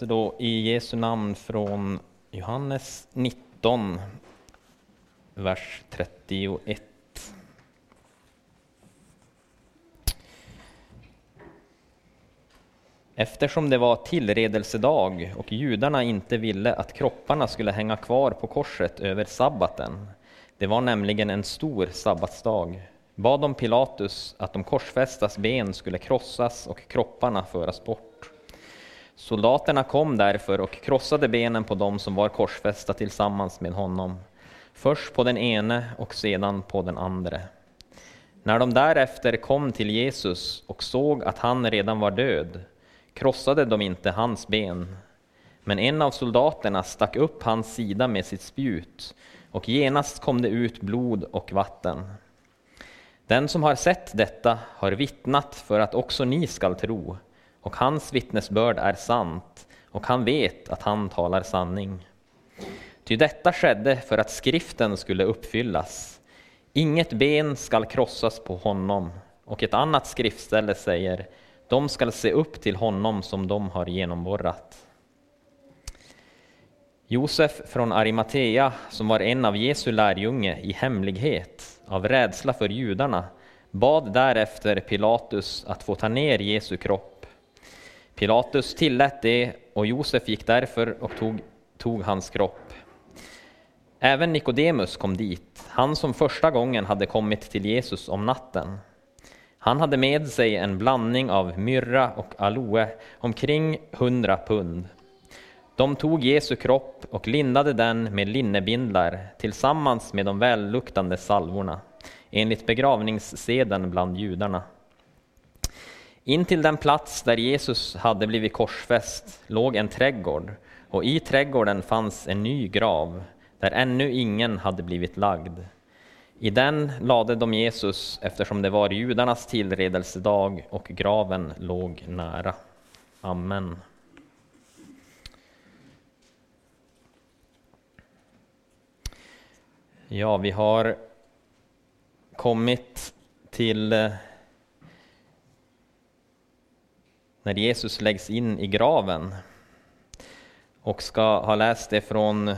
läser då i Jesu namn från Johannes 19, vers 31. Eftersom det var tillredelsedag och judarna inte ville att kropparna skulle hänga kvar på korset över sabbaten, det var nämligen en stor sabbatsdag, bad de Pilatus att de korsfästas ben skulle krossas och kropparna föras bort. Soldaterna kom därför och krossade benen på dem som var korsfästa tillsammans med honom, först på den ene och sedan på den andre. När de därefter kom till Jesus och såg att han redan var död krossade de inte hans ben, men en av soldaterna stack upp hans sida med sitt spjut, och genast kom det ut blod och vatten. Den som har sett detta har vittnat för att också ni skall tro, och hans vittnesbörd är sant, och han vet att han talar sanning. Ty detta skedde för att skriften skulle uppfyllas. Inget ben skall krossas på honom, och ett annat skriftställe säger de skall se upp till honom som de har genomborrat. Josef från Arimatea, som var en av Jesu lärjunge i hemlighet av rädsla för judarna, bad därefter Pilatus att få ta ner Jesu kropp. Pilatus tillät det och Josef gick därför och tog, tog hans kropp. Även Nikodemus kom dit, han som första gången hade kommit till Jesus om natten. Han hade med sig en blandning av myrra och aloe, omkring hundra pund. De tog Jesu kropp och lindade den med linnebindlar tillsammans med de välluktande salvorna, enligt begravningsseden bland judarna. In till den plats där Jesus hade blivit korsfäst låg en trädgård, och i trädgården fanns en ny grav, där ännu ingen hade blivit lagd. I den lade de Jesus eftersom det var judarnas tillredelsedag och graven låg nära. Amen. Ja, vi har kommit till eh, när Jesus läggs in i graven och ska ha läst det från,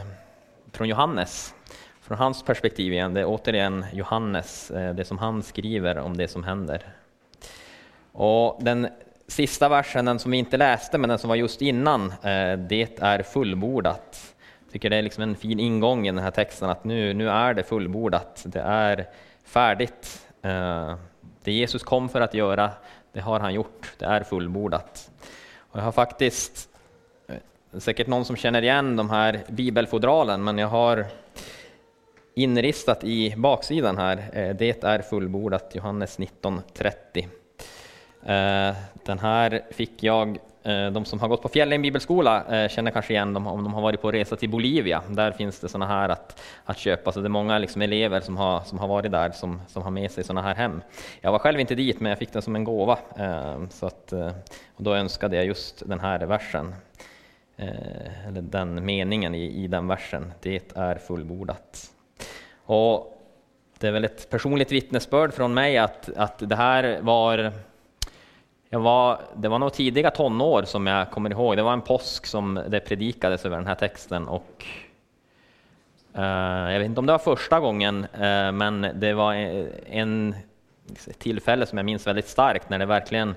från Johannes från hans perspektiv igen, det är återigen Johannes, eh, det som han skriver om det som händer. Och den sista versen, den som vi inte läste, men den som var just innan, eh, det är fullbordat. Jag tycker det är liksom en fin ingång i den här texten, att nu, nu är det fullbordat, det är färdigt. Eh, det Jesus kom för att göra, det har han gjort, det är fullbordat. Och jag har faktiskt, eh, säkert någon som känner igen de här bibelfodralen, men jag har inristat i baksidan här, eh, det är fullbordat, Johannes 19.30. Eh, den här fick jag, Eh, de som har gått på Fjällen bibelskola eh, känner kanske igen dem om de har varit på resa till Bolivia. Där finns det sådana här att, att köpa, så det är många liksom elever som har, som har varit där som, som har med sig sådana här hem. Jag var själv inte dit, men jag fick den som en gåva, eh, så att, och då önskade jag just den här versen eller den meningen i, i den versen. Det är fullbordat. Och det är väl ett personligt vittnesbörd från mig att, att det här var jag var, det var nog tidiga tonår som jag kommer ihåg. Det var en påsk som det predikades över den här texten. Och, eh, jag vet inte om det var första gången, eh, men det var en tillfälle som jag minns väldigt starkt när det verkligen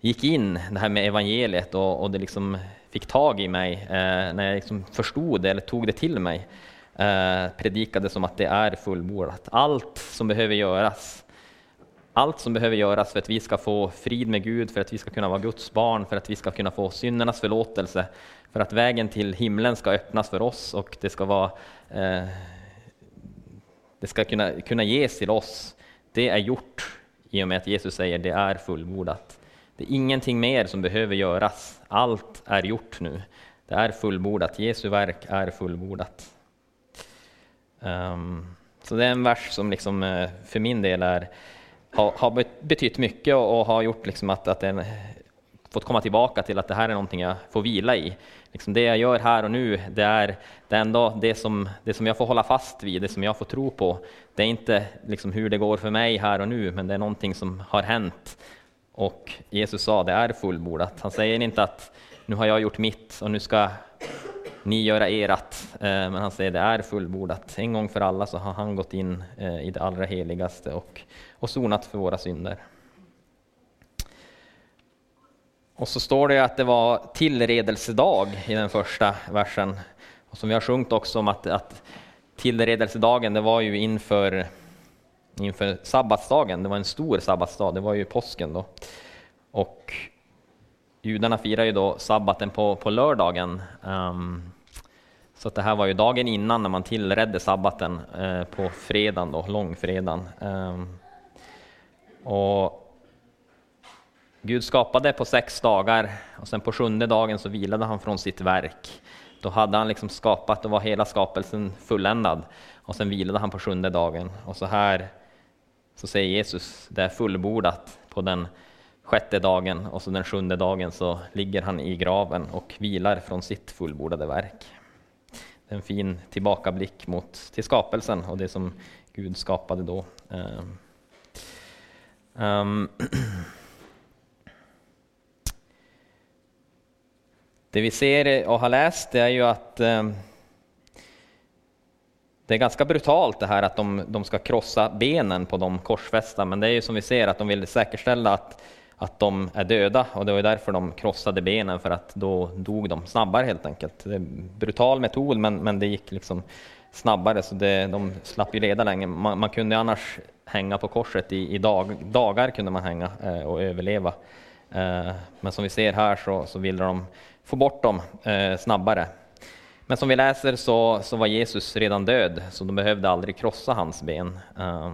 gick in, det här med evangeliet, och, och det liksom fick tag i mig, eh, när jag liksom förstod det eller tog det till mig eh, predikade som att det är fullbordat. Allt som behöver göras, allt som behöver göras för att vi ska få frid med Gud, för att vi ska kunna vara Guds barn, för att vi ska kunna få syndernas förlåtelse, för att vägen till himlen ska öppnas för oss och det ska, vara, eh, det ska kunna, kunna ges till oss. Det är gjort i och med att Jesus säger det är fullbordat. Det är ingenting mer som behöver göras. Allt är gjort nu. Det är fullbordat. Jesu verk är fullbordat. Um, så det är en vers som liksom, eh, för min del är, har, har betytt mycket och, och, har gjort liksom att, att den fått komma tillbaka till att det här är någonting jag får vila i. Liksom det jag gör här och nu, det är, det är ändå det som, det som jag får hålla fast vid, det som jag får tro på. Det är inte liksom hur det går för mig här och nu, men det är någonting som har hänt. Och Jesus sa, det är fullbordat. Han säger inte att nu har jag gjort mitt och nu ska ni göra erat. Eh, men han säger det är fullbordat. En gång för alla så har han gått in eh, i det allra heligaste och, och sonat för våra synder. Och så står det att det var tillredelsedag i den första versen. Och som vi har sjungit också om att, att tillredelsedagen, det var ju inför, inför sabbatsdagen. Det var en stor sabbatsdag, det var ju påsken då. Och judarna firar ju då sabbaten på, på lördagen. Um, så det här var ju dagen innan när man tillredde sabbaten eh, på fredagen, då, långfredagen. Eh, och Gud skapade på sex dagar och sen på sjunde dagen så vilade han från sitt verk. Då hade han liksom skapat, då var hela skapelsen fulländad och sen vilade han på sjunde dagen. Och så här så säger Jesus, det är fullbordat på den sjätte dagen och så den sjunde dagen så ligger han i graven och vilar från sitt fullbordade verk. Det är en fin tillbakablick mot, till skapelsen och det som Gud skapade då. Um, Det vi ser och har läst det är ju att um, det är ganska brutalt det här att de, de ska krossa benen på de korsfästa, men det är ju som vi ser att de vill säkerställa att, att de är döda och det var därför de krossade benen för att då dog de snabbare helt enkelt. Det är en brutal metod men, men det gick liksom snabbare så det, de slapp ju leda länge. Man, man kunde annars hänga på korset i, i dag, dagar kunde man hänga eh, och överleva. Eh, men som vi ser här så, så ville de få bort dem eh, snabbare. Men som vi läser så, så var Jesus redan död, så de behövde aldrig krossa hans ben. Eh,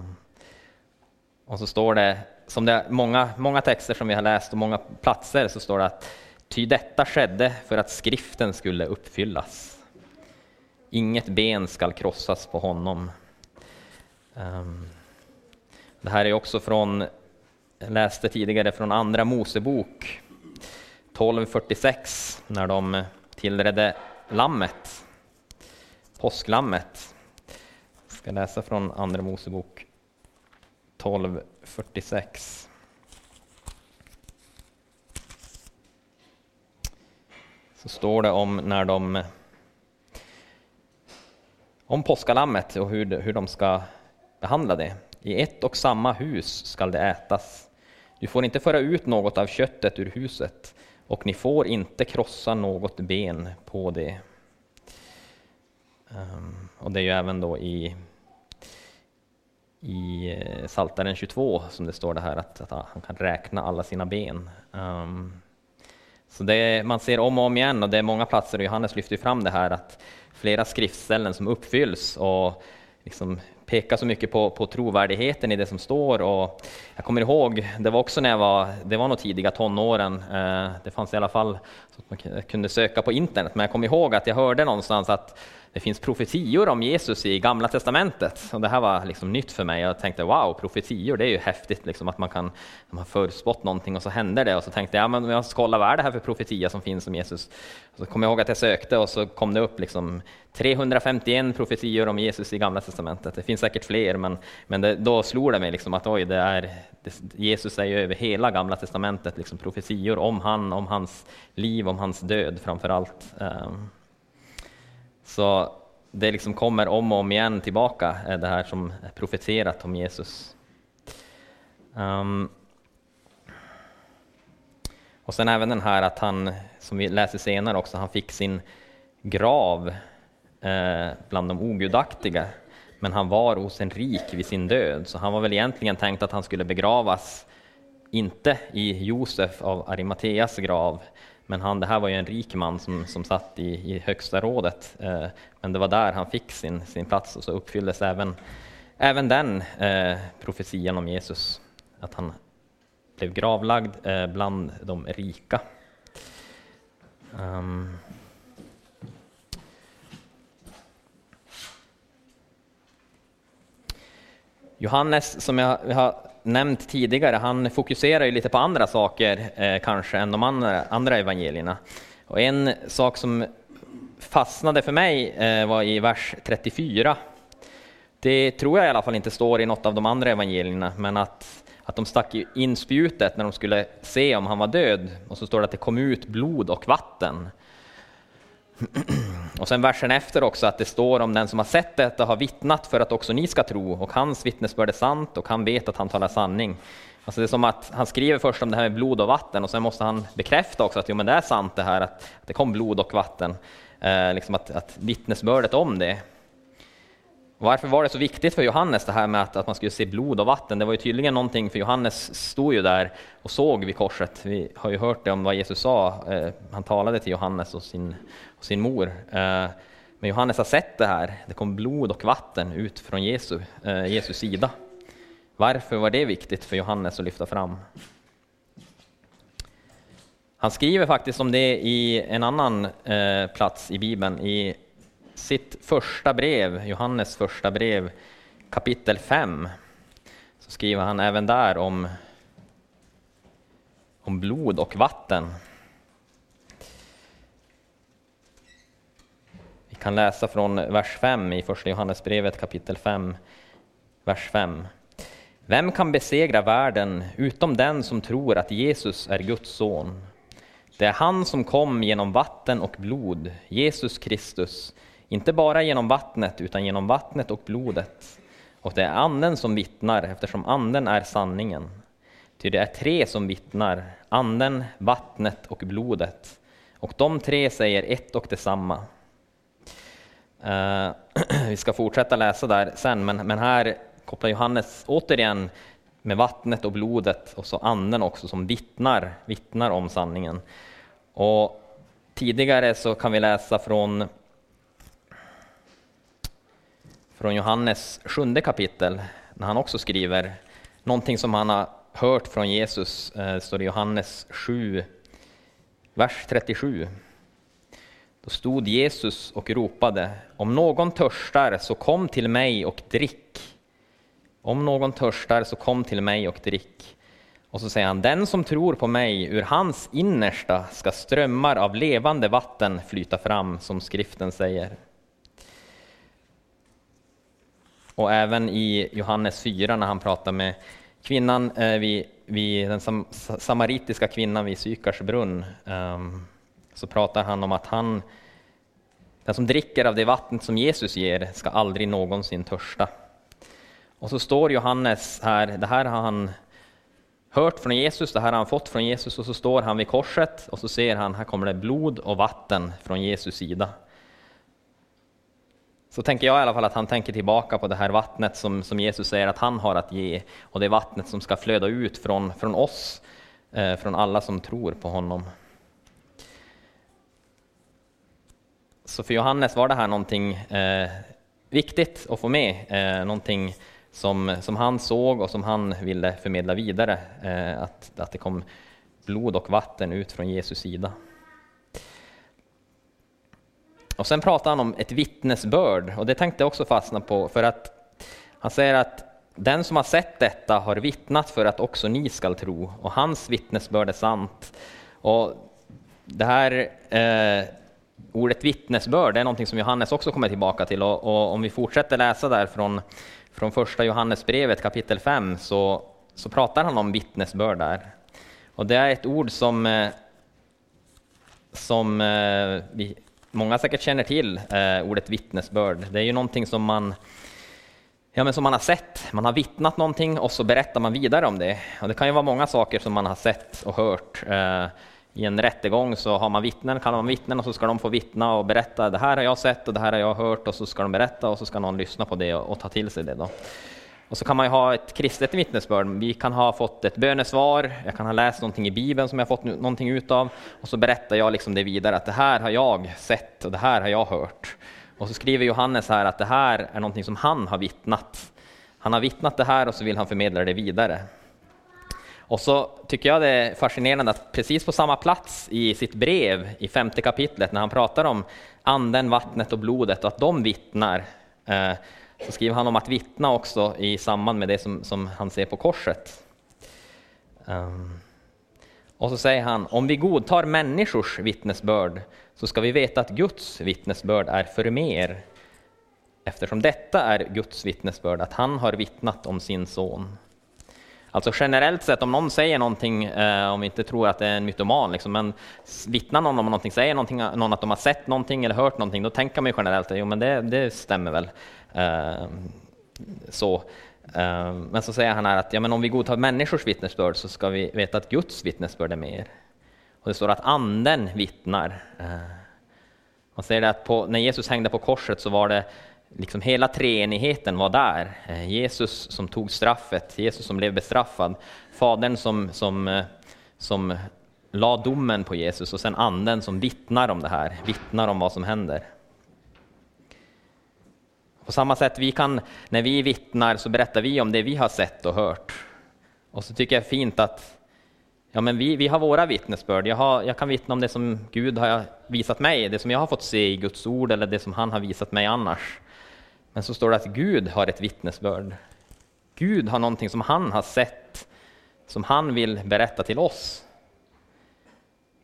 och så står det, som det är många, många texter som vi har läst och många platser, så står det att ty detta skedde för att skriften skulle uppfyllas. Inget ben skall krossas på honom. Ehm, det här är också från, jag läste tidigare från Andra Mosebok 1246 när de tillredde lammet, påsklammet. Jag ska läsa från Andra Mosebok 46. Så står det om när de om påskalammet och hur, hur de ska behandla det. I ett och samma hus skall det ätas. Du får inte föra ut något av köttet ur huset och ni får inte krossa något ben på det. Um, och det är ju även då i, i eh, Saltaren 22 som det står det här att, att han kan räkna alla sina ben. Um, så det, man ser om och om igen och det är många platser och Johannes lyfter fram det här att flera skriftställen som uppfylls och liksom pekar så mycket på, på trovärdigheten i det som står. Och jag kommer ihåg, det var också när jag var, det var nog tidiga tonåren, eh, det fanns i alla fall så att man kunde söka på internet, men jag kommer ihåg att jag hörde någonstans att det finns profetior om Jesus i Gamla Testamentet. Och det här var liksom nytt för mig. Jag tänkte wow, profetior, det är ju häftigt liksom, att man kan man har förutspått någonting och så händer det. Och så tänkte jag, ja, men jag ska kolla vad är det här för profetia som finns om Jesus? Och så kom jag ihåg att jag sökte och så kom det upp liksom 351 profetior om Jesus i Gamla Testamentet. Det finns säkert fler, men, men det, då slog det mig liksom att oj, det är, det, Jesus är ju över hela Gamla Testamentet, liksom profetior om han, om hans liv, om hans död framför allt. Um, så det liksom kommer om och om igen tillbaka, det här som är profeterat om Jesus. Um, och sen även den här att han, som vi läser senare också, han fick sin grav eh, bland de ogudaktiga. Men han var hos en rik vid sin död, så han var väl egentligen tänkt att han skulle begravas, inte i Josef av Arimateas grav, men han, det här var ju en rik man som, som satt i, i högsta rådet, eh, men det var där han fick sin, sin plats och så uppfylldes även, även den eh, profetian om Jesus, att han blev gravlagd eh, bland de rika. Um. Johannes, som jag har nämnt tidigare, han fokuserar ju lite på andra saker eh, kanske än de andra, andra evangelierna. Och en sak som fastnade för mig eh, var i vers 34. Det tror jag i alla fall inte står i något av de andra evangelierna, men att att de stack in spjutet när de skulle se om han var död. Och så står det att det kom ut blod och vatten. Och sen versen efter också att det står om den som har sett detta har vittnat för att också ni ska tro och hans vittnesbörd är sant och han vet att han talar sanning. Alltså det är som att han skriver först om det här med blod och vatten och sen måste han bekräfta också att jo, men det är sant det här att det kom blod och vatten. Eh, liksom att, att vittnesbördet om det. Varför var det så viktigt för Johannes det här med att, att man skulle se blod och vatten? Det var ju tydligen någonting, för Johannes stod ju där och såg vid korset. Vi har ju hört det om vad Jesus sa. Eh, han talade till Johannes och sin, och sin mor. Eh, men Johannes har sett det här. Det kom blod och vatten ut från Jesu, eh, Jesus sida. Varför var det viktigt för Johannes att lyfta fram? Han skriver faktiskt om det i en annan eh, plats i Bibeln, i sitt första brev, Johannes första brev, kapitel 5. Så skriver han även där om, om blod och vatten. Kan läsa från vers 5 i första Johannesbrevet kapitel 5, vers 5. Vem kan besegra världen utom den som tror att Jesus är Guds son? Det är han som kom genom vatten och blod, Jesus Kristus, inte bara genom vattnet utan genom vattnet och blodet. Och det är anden som vittnar eftersom anden är sanningen. Ty det är tre som vittnar, anden, vattnet och blodet. Och de tre säger ett och detsamma. Uh, vi ska fortsätta läsa där sen, men, men här kopplar Johannes återigen med vattnet och blodet och så anden också som vittnar, vittnar om sanningen. Och tidigare så kan vi läsa från, från Johannes sjunde kapitel, när han också skriver någonting som han har hört från Jesus, eh, står i Johannes 7, vers 37. Då stod Jesus och ropade, om någon törstar så kom till mig och drick. Om någon törstar så kom till mig och drick. Och så säger han, den som tror på mig, ur hans innersta ska strömmar av levande vatten flyta fram, som skriften säger. Och även i Johannes 4 när han pratar med kvinnan, eh, vid, vid den sam, samaritiska kvinnan vid Sykars brunn, um, så pratar han om att han, den som dricker av det vattnet som Jesus ger ska aldrig någonsin törsta. Och så står Johannes här, det här har han hört från Jesus, det här har han fått från Jesus och så står han vid korset och så ser han, här kommer det blod och vatten från Jesus sida. Så tänker jag i alla fall att han tänker tillbaka på det här vattnet som, som Jesus säger att han har att ge och det vattnet som ska flöda ut från, från oss, eh, från alla som tror på honom. Så för Johannes var det här någonting eh, viktigt att få med, eh, någonting som, som han såg och som han ville förmedla vidare, eh, att, att det kom blod och vatten ut från Jesus sida. Och sen pratar han om ett vittnesbörd, och det tänkte jag också fastna på, för att han säger att den som har sett detta har vittnat för att också ni skall tro, och hans vittnesbörd är sant. Och det här eh, ordet vittnesbörd är någonting som Johannes också kommer tillbaka till, och, och om vi fortsätter läsa där från från första Johannesbrevet kapitel 5 så, så pratar han om vittnesbörd där. Och det är ett ord som, eh, som eh, vi, många säkert känner till, eh, ordet vittnesbörd. Det är ju någonting som man, ja, men som man har sett. Man har vittnat någonting och så berättar man vidare om det. Och det kan ju vara många saker som man har sett och hört i en rättegång så har man vittnen, kallar man vittnen och så ska de få vittna och berätta det här har jag sett och det här har jag hört och så ska de berätta och så ska någon lyssna på det och, och ta till sig det. Då. Och så kan man ju ha ett kristet vittnesbörd. Vi kan ha fått ett bönesvar, jag kan ha läst någonting i Bibeln som jag fått någonting utav och så berättar jag liksom det vidare att det här har jag sett och det här har jag hört. Och så skriver Johannes här att det här är någonting som han har vittnat. Han har vittnat det här och så vill han förmedla det vidare. Och så tycker jag det är fascinerande att precis på samma plats i sitt brev i femte kapitlet när han pratar om anden, vattnet och blodet och att de vittnar eh, så skriver han om att vittna också i samband med det som, som han ser på korset. Ehm, och så säger han, om vi godtar människors vittnesbörd så ska vi veta att Guds vittnesbörd är för mer. Eftersom detta är Guds vittnesbörd, att han har vittnat om sin son. Alltså generellt sett, om någon säger någonting, eh, om vi inte tror att det är en mytoman, liksom, men vittnar någon om någonting, säger någonting, någon att de har sett någonting eller hört någonting, då tänker man ju generellt att jo, men det, det stämmer väl. Eh, så. Eh, men så säger han här att ja, men om vi godtar människors vittnesbörd så ska vi veta att Guds vittnesbörd är mer. Och det står att anden vittnar. Eh, man säger att på, när Jesus hängde på korset så var det liksom hela treenigheten var där. Eh, Jesus som tog straffet, Jesus som blev bestraffad, Fadern som, som, eh, som la domen på Jesus och sen Anden som vittnar om det här, vittnar om vad som händer. På samma sätt, vi kan, när vi vittnar så berättar vi om det vi har sett och hört. Och så tycker jag det är fint att ja, men vi, vi har våra vittnesbörd. Jag, har, jag kan vittna om det som Gud har visat mig, det som jag har fått se i Guds ord eller det som han har visat mig annars. Men så står det att Gud har ett vittnesbörd. Gud har någonting som han har sett, som han vill berätta till oss.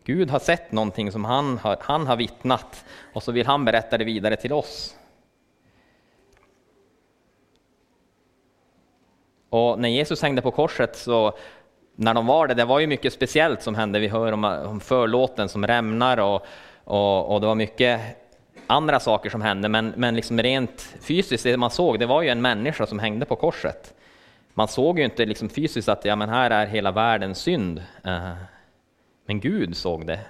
Gud har sett någonting som han har, han har vittnat och så vill han berätta det vidare till oss. Och när Jesus hängde på korset så när de var det, det var ju mycket speciellt som hände. Vi hör om, om förlåten som rämnar och, och, och det var mycket andra saker som hände, men, men liksom rent fysiskt, det man såg, det var ju en människa som hängde på korset. Man såg ju inte liksom fysiskt att ja, men här är hela världens synd. Eh, men Gud såg det.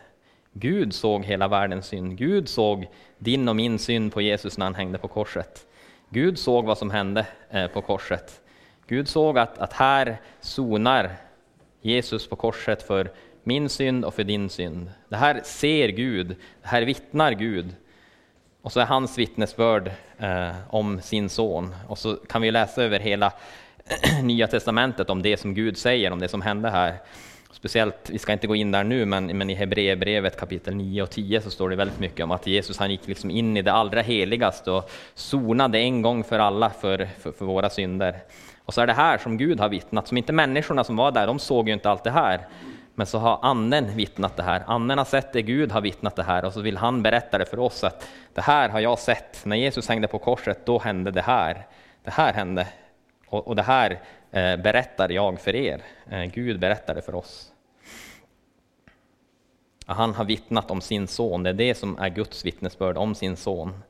Gud såg hela världens synd. Gud såg din och min synd på Jesus när han hängde på korset. Gud såg vad som hände eh, på korset. Gud såg att, att här sonar Jesus på korset för min synd och för din synd. Det här ser Gud, det här vittnar Gud. Och så är hans vittnesbörd eh, om sin son. Och så kan vi läsa över hela Nya Testamentet om det som Gud säger, om det som hände här. Speciellt, vi ska inte gå in där nu, men, men i Hebreerbrevet kapitel 9 och 10 så står det väldigt mycket om att Jesus han gick liksom in i det allra heligaste och sonade en gång för alla för, för, för våra synder. Och så är det här som Gud har vittnat, som inte människorna som var där, de såg ju inte allt det här. Men så har anden vittnat det här. Anden har sett det, Gud har vittnat det här och så vill han berätta det för oss att det här har jag sett. När Jesus hängde på korset, då hände det här. Det här hände och, och det här eh, berättar jag för er. Eh, Gud berättar det för oss. Han har vittnat om sin son, det är det som är Guds vittnesbörd om sin son.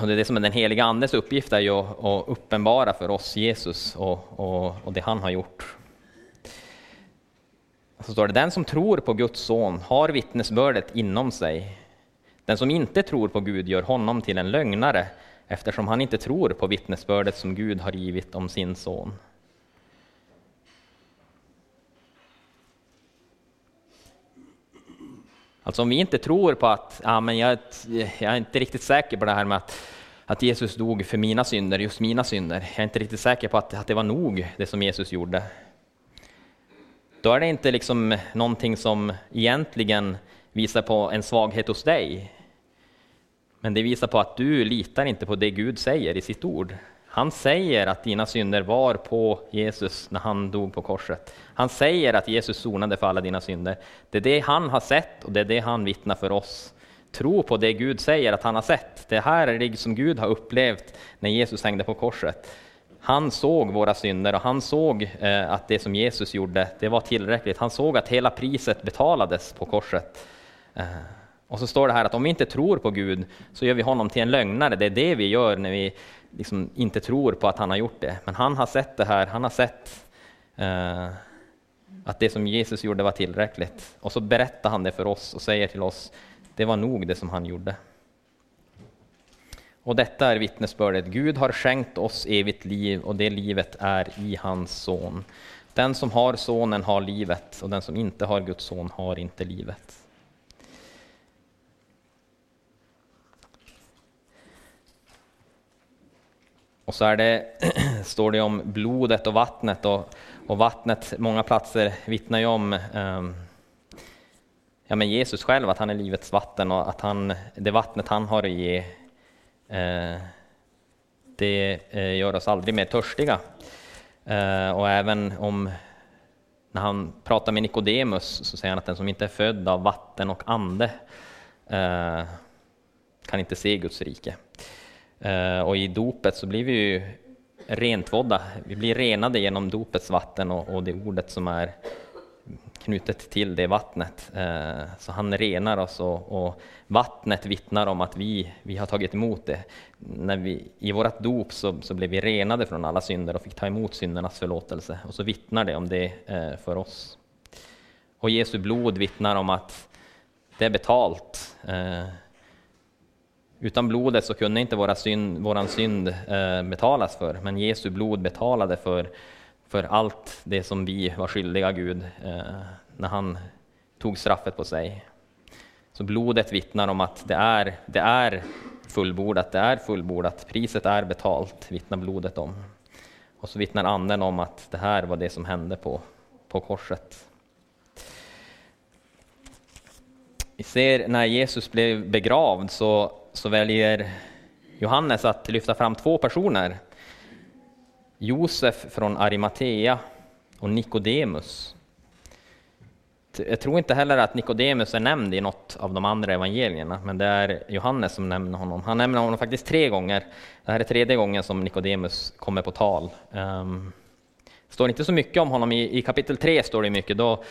Och det är det som är den heliga Andes uppgift, är ju att, att uppenbara för oss Jesus och, och, och det han har gjort. Så står det, den som tror på Guds son har vittnesbördet inom sig. Den som inte tror på Gud gör honom till en lögnare, eftersom han inte tror på vittnesbördet som Gud har givit om sin son. Alltså om vi inte tror på att, ja, men jag, jag är inte riktigt säker på det här med att, att Jesus dog för mina synder, just mina synder. Jag är inte riktigt säker på att, att det var nog, det som Jesus gjorde. Då är det inte liksom någonting som egentligen visar på en svaghet hos dig. Men det visar på att du litar inte på det Gud säger i sitt ord. Han säger att dina synder var på Jesus när han dog på korset. Han säger att Jesus sonade för alla dina synder. Det är det han har sett och det är det han vittnar för oss. Tro på det Gud säger att han har sett. Det här är det som Gud har upplevt när Jesus hängde på korset. Han såg våra synder och han såg eh, att det som Jesus gjorde, det var tillräckligt. Han såg att hela priset betalades på korset. Eh, och så står det här att om vi inte tror på Gud så gör vi honom till en lögnare. Det är det vi gör när vi liksom inte tror på att han har gjort det. Men han har sett det här, han har sett eh, att det som Jesus gjorde var tillräckligt. Och så berättar han det för oss och säger till oss, det var nog det som han gjorde. Och detta är vittnesbördet. Gud har skänkt oss evigt liv och det livet är i hans son. Den som har sonen har livet och den som inte har Guds son har inte livet. Och så är det, står det om blodet och vattnet och, och vattnet, många platser vittnar ju om um, ja, men Jesus själv, att han är livets vatten och att han, det vattnet han har att ge Eh, det eh, gör oss aldrig mer törstiga. Eh, och även om när han pratar med Nikodemus så säger han att den som inte är född av vatten och ande kan inte se Guds rike. Och i dopet så blir vi ju rentvådda, vi blir renade genom dopets vatten och, och det ordet som är knutet till det vattnet. Eh, så han renar oss och, och, vattnet vittnar om att vi, vi har tagit emot det. När vi, I vårt dop så, så blev vi renade från alla synder och fick ta emot syndernas förlåtelse. Och så vittnar det om det eh, för oss. Och Jesu blod vittnar om att det är betalt. Eh, utan blodet så kunde inte vår synd, våran synd betalas för, men Jesu blod betalade för för allt det som vi var skyldiga Gud eh, när han tog straffet på sig. Så blodet vittnar om att det är, det är fullbordat, det är fullbordat, priset är betalt, vittnar blodet om. Och så vittnar anden om att det här var det som hände på, på korset. Vi ser när Jesus blev begravd så, så väljer Johannes att lyfta fram två personer Josef från Arimatea och Nikodemus. Jag tror inte heller att Nikodemus är nämnd i något av de andra evangelierna, men det är Johannes som nämner honom. Han nämner honom faktiskt tre gånger. Det här är tredje gången som Nikodemus kommer på tal. Det står inte så mycket om honom. I, kapitel 3 står det mycket. Då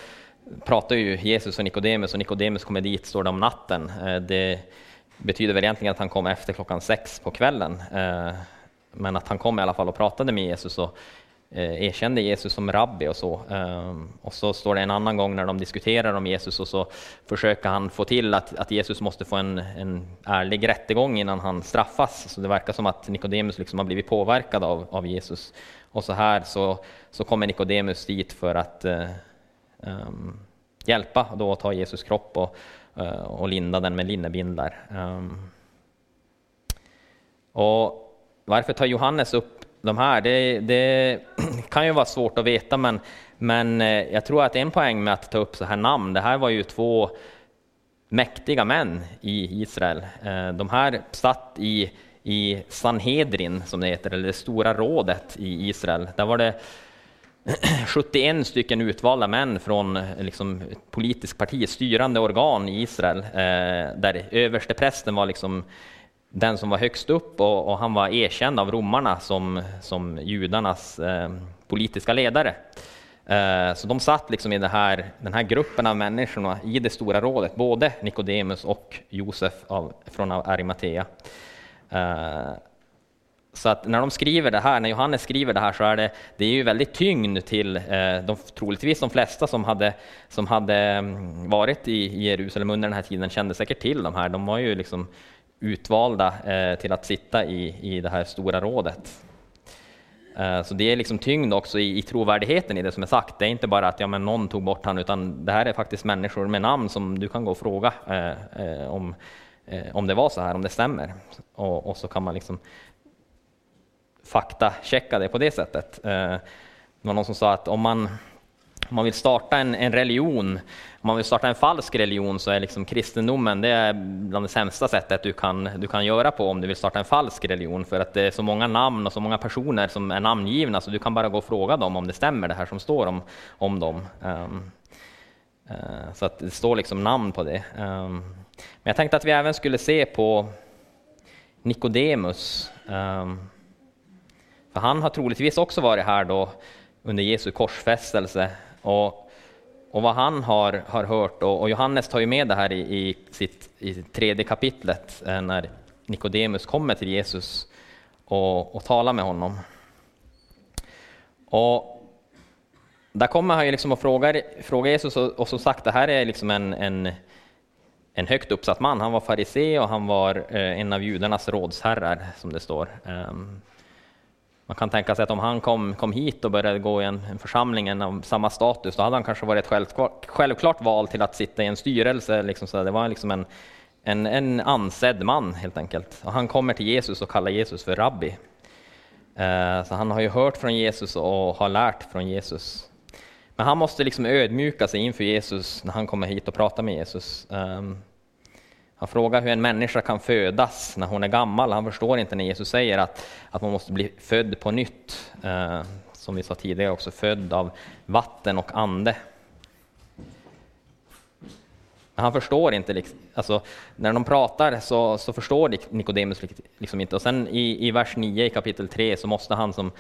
pratar ju Jesus och Nikodemus och Nikodemus kommer dit, står det om natten. Eh, det betyder väl egentligen att han kom efter klockan sex på kvällen. Eh, men att han kom i alla fall och pratade med Jesus och eh, erkände Jesus som rabbi och så. Ehm, och så står det en annan gång när de diskuterar om Jesus och så försöker han få till att, att Jesus måste få en, en ärlig rättegång innan han straffas. Så det verkar som att Nikodemus liksom har blivit påverkad av, av Jesus. Och så här så, så kommer Nikodemus dit för att eh, um, hjälpa då att ta Jesus kropp och, eh, och linda den med linnebindlar. Um, ehm. och varför tar Johannes upp de här? Det, det, kan ju vara svårt att veta, men, men eh, jag tror att en poäng med att ta upp så här namn, det här var ju två mäktiga män i Israel. Eh, de här satt i, i Sanhedrin, som det heter, eller det stora rådet i Israel. Där var det 71 stycken utvalda män från eh, liksom, ett politiskt parti, styrande organ i Israel, där översteprästen var liksom den som var högst upp och, och, han var erkänd av romarna som, som judarnas eh, politiska ledare. Eh, så de satt liksom i här, den här gruppen av människorna i det stora rådet, både Nikodemus och Josef av, från Arimatea. Eh, så att när de skriver det här, när Johannes skriver det här så är det, det är ju väldigt tyngd till eh, de, troligtvis de flesta som hade, som hade mm, varit i Jerusalem under den här tiden kände säkert till de här. De var ju liksom utvalda eh, till att sitta i, i det här stora rådet. Eh, så det är liksom tyngd också i, i trovärdigheten i det som är sagt. Det är inte bara att ja, men någon tog bort han, utan det här är faktiskt människor med namn som du kan gå och fråga eh, eh om, eh, om det var så här, om det stämmer. Och, och så kan man liksom faktachecka det på det sättet. Eh, det var någon som sa att om man om man vill starta en, en, religion, om man vill starta en falsk religion så är liksom kristendomen det är bland det sämsta sättet du kan, du kan göra på om du vill starta en falsk religion. För att det är så många namn och så många personer som är namngivna så du kan bara gå och fråga dem om det stämmer det här som står om, om dem. Um, uh, så att det står liksom namn på det. Um, men jag tänkte att vi även skulle se på Nikodemus. Um, för han har troligtvis också varit här då under Jesu korsfästelse och, och vad han har, har hört, och, och Johannes tar ju med det här i, i sitt i tredje kapitlet eh, när Nikodemus kommer till Jesus och, och talar med honom. Och där kommer han ju liksom och frågar, frågar Jesus, och, och som sagt, det här är liksom en, en, en högt uppsatt man. Han var farisé och han var eh, en av judarnas rådsherrar, som det står. Ehm, man kan tänka sig att om han kom, kom hit och började gå i en, en församling av samma status, då hade han kanske varit ett självklart, självklart val till att sitta i en styrelse. Liksom så det var liksom en, en, en ansedd man helt enkelt. Och han kommer till Jesus och kallar Jesus för rabbi. Eh, så han har ju hört från Jesus och har lärt från Jesus. Men han måste liksom ödmjuka sig inför Jesus när han kommer hit och pratar med Jesus. Ehm, han frågar hur en människa kan födas när hon är gammal. Han förstår inte när Jesus säger att, att man måste bli född på nytt. Eh, som vi sa tidigare också, född av vatten och ande. han förstår inte, liksom, alltså, när de pratar så, så förstår Nikodemus liksom, liksom inte. Och sen i, i vers 9 i kapitel 3 så måste han som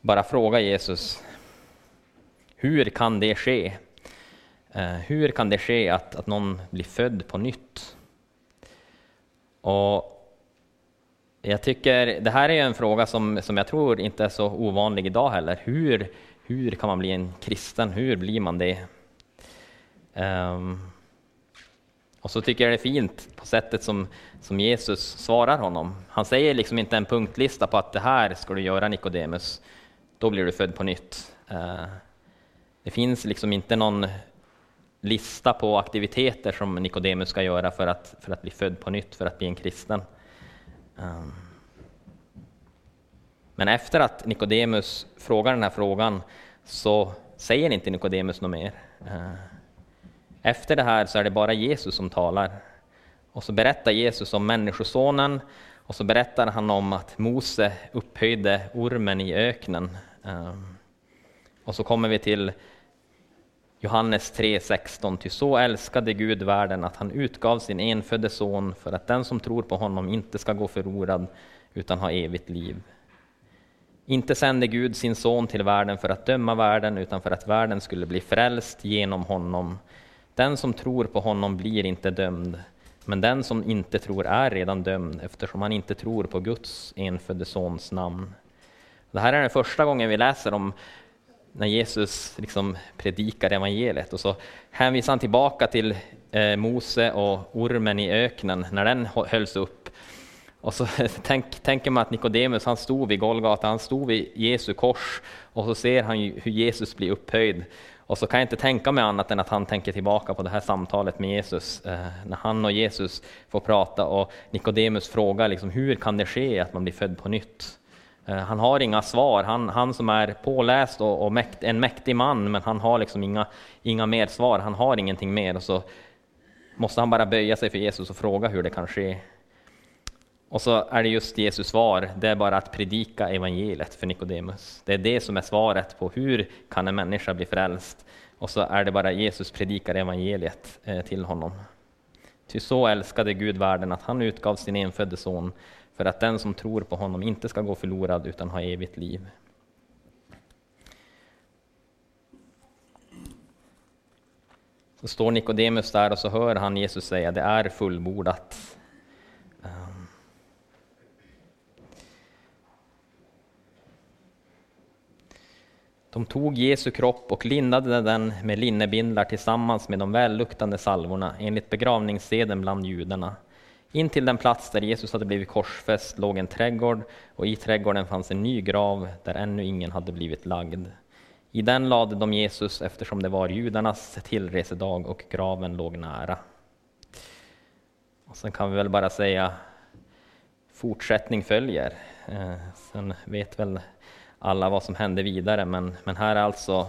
bara fråga Jesus, hur kan det ske? Eh, hur kan det ske att, att någon blir född på nytt? Och jag tycker det här är en fråga som, som jag tror inte är så ovanlig idag heller. Hur, hur kan man bli en kristen? Hur blir man det? Um, och så tycker jag det är fint på sättet som, som Jesus svarar honom. Han säger liksom inte en punktlista på att det här ska du göra Nikodemus, då blir du född på nytt. Uh, det finns liksom inte någon lista på aktiviteter som Nikodemus ska göra för att, för att bli född på nytt, för att bli en kristen. Ehm. Men efter att Nikodemus frågar den här frågan så säger inte Nikodemus något mer. Ehm. Efter det här så är det bara Jesus som talar. Och så berättar Jesus om Människosonen och så berättar han om att Mose upphöjde ormen i öknen. Ehm. Och så kommer vi till Johannes 3.16. Ty så älskade Gud världen att han utgav sin enfödde son för att den som tror på honom inte ska gå förlorad utan ha evigt liv. Inte sände Gud sin son till världen för att döma världen utan för att världen skulle bli frälst genom honom. Den som tror på honom blir inte dömd, men den som inte tror är redan dömd eftersom han inte tror på Guds enfödde sons namn. Det här är den första gången vi läser om när Jesus liksom predikar evangeliet. Och så hänvisar han tillbaka till eh, Mose och ormen i öknen, när den hölls upp. Och så tänk, tänker man att Nikodemus, han stod vid Golgata, han stod vid Jesu kors, och så ser han hur Jesus blir upphöjd. Och så kan jag inte tänka mig annat än att han tänker tillbaka på det här samtalet med Jesus, eh, när han och Jesus får prata och Nikodemus frågar liksom, hur kan det ske att man blir född på nytt? Eh, han har inga svar. Han, han som är påläst och, och mäkt, en mäktig man, men han har liksom inga, inga mer svar. Han har ingenting mer. Och så måste han bara böja sig för Jesus och fråga hur det kan ske. Och så är det just Jesus svar, det är bara att predika evangeliet för Nikodemus. Det är det som är svaret på hur kan en människa bli frälst? Och så är det bara Jesus predikar evangeliet eh, till honom. Ty så älskade Gud världen att han utgav sin enfödde son för att den som tror på honom inte ska gå förlorad utan ha evigt liv. Så står Nikodemus där och så hör han Jesus säga det är fullbordat. Ehm. De tog Jesu kropp och lindade den med linnebindlar tillsammans med de välluktande salvorna enligt begravningsseden bland judarna. In till den plats där Jesus hade blivit korsfäst låg en trädgård och i trädgården fanns en ny grav där ännu ingen hade blivit lagd. I den lade de Jesus eftersom det var judarnas tillresedag och graven låg nära. Och sen kan vi väl bara säga fortsättning följer. Eh, sen vet väl alla vad som hände vidare, men, men här är alltså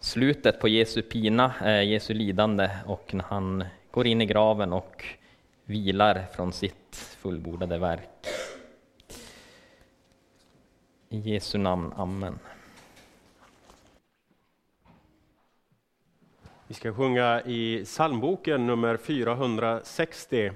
slutet på Jesu pina, eh, Jesu lidande och när han går in i graven och vilar från sitt fullbordade verk. I Jesu namn, Amen. Vi ska sjunga i psalmboken nummer 460.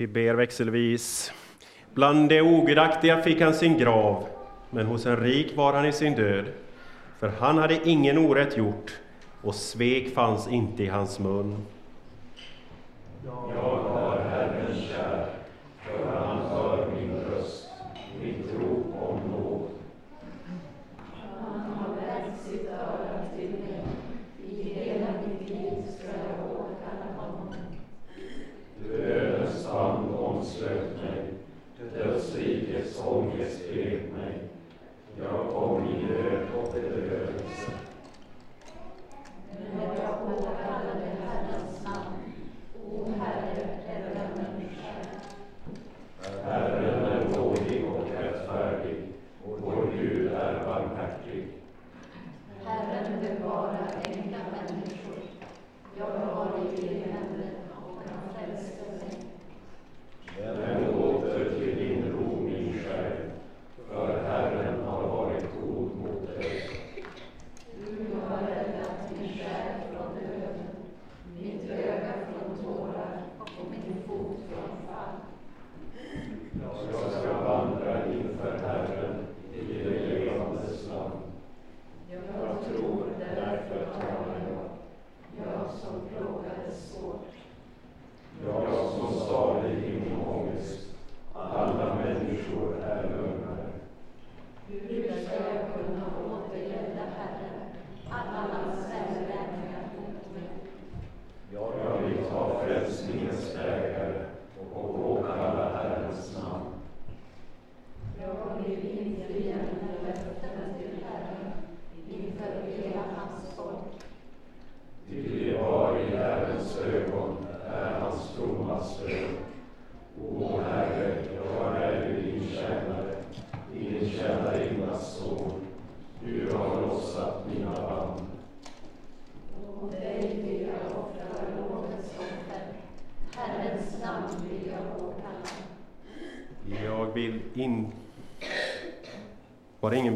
Vi ber växelvis. Bland de ogudaktiga fick han sin grav, men hos en rik var han i sin död. För han hade ingen orätt gjort, och svek fanns inte i hans mun. Ja.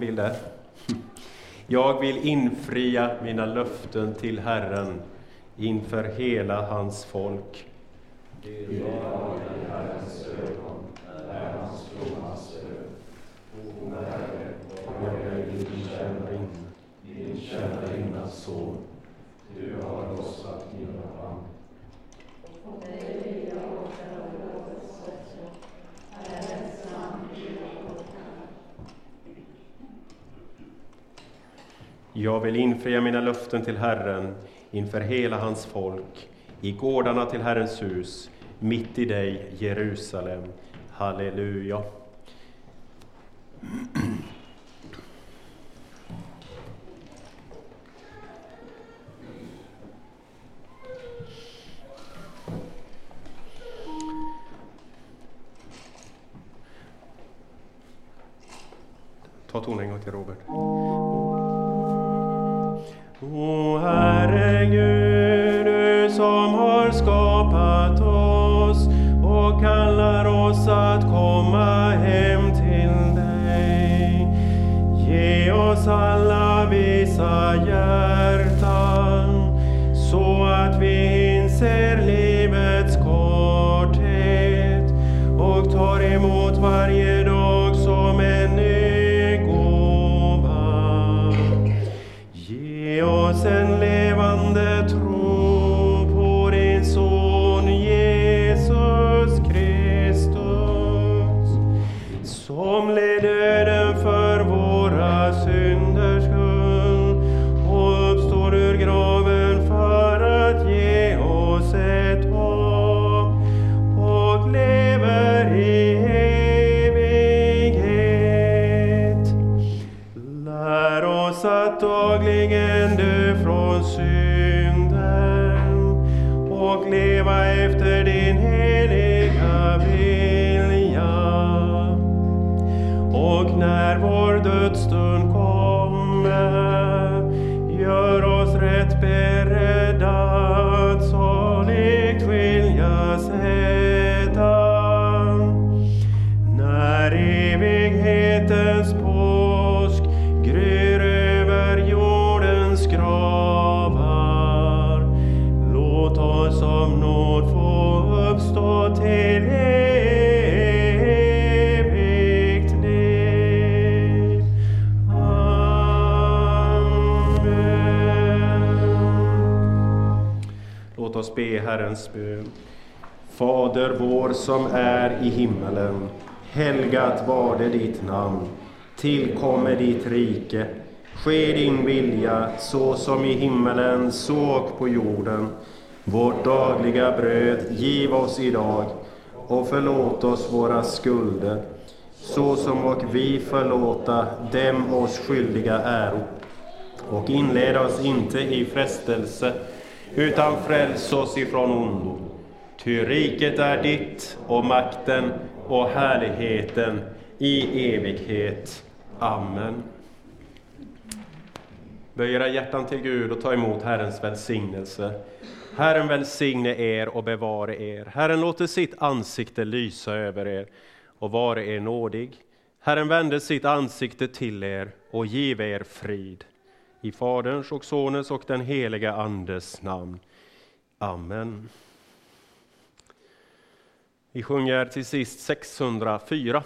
bild där. Jag vill infria mina löften till Herren inför hela hans folk. Jag vill infria mina löften till Herren inför hela hans folk, i gårdarna till Herrens hus, mitt i dig, Jerusalem. Halleluja. Som är i himmelen. Helgat var det ditt namn. Tillkommer ditt rike. Ske din vilja så som i himmelen så och på jorden. Vårt dagliga bröd giv oss idag och förlåt oss våra skulder så som och vi förlåta dem oss skyldiga äro. Och inled oss inte i frestelse utan fräls oss ifrån ondo. Ty riket är ditt och makten och härligheten i evighet. Amen. Böj era hjärtan till Gud och ta emot Herrens välsignelse. Herren välsigne er och bevare er. Herren låter sitt ansikte lysa över er och vare er nådig. Herren vände sitt ansikte till er och give er frid. I Faderns och Sonens och den heliga Andes namn. Amen. Vi sjunger till sist 604.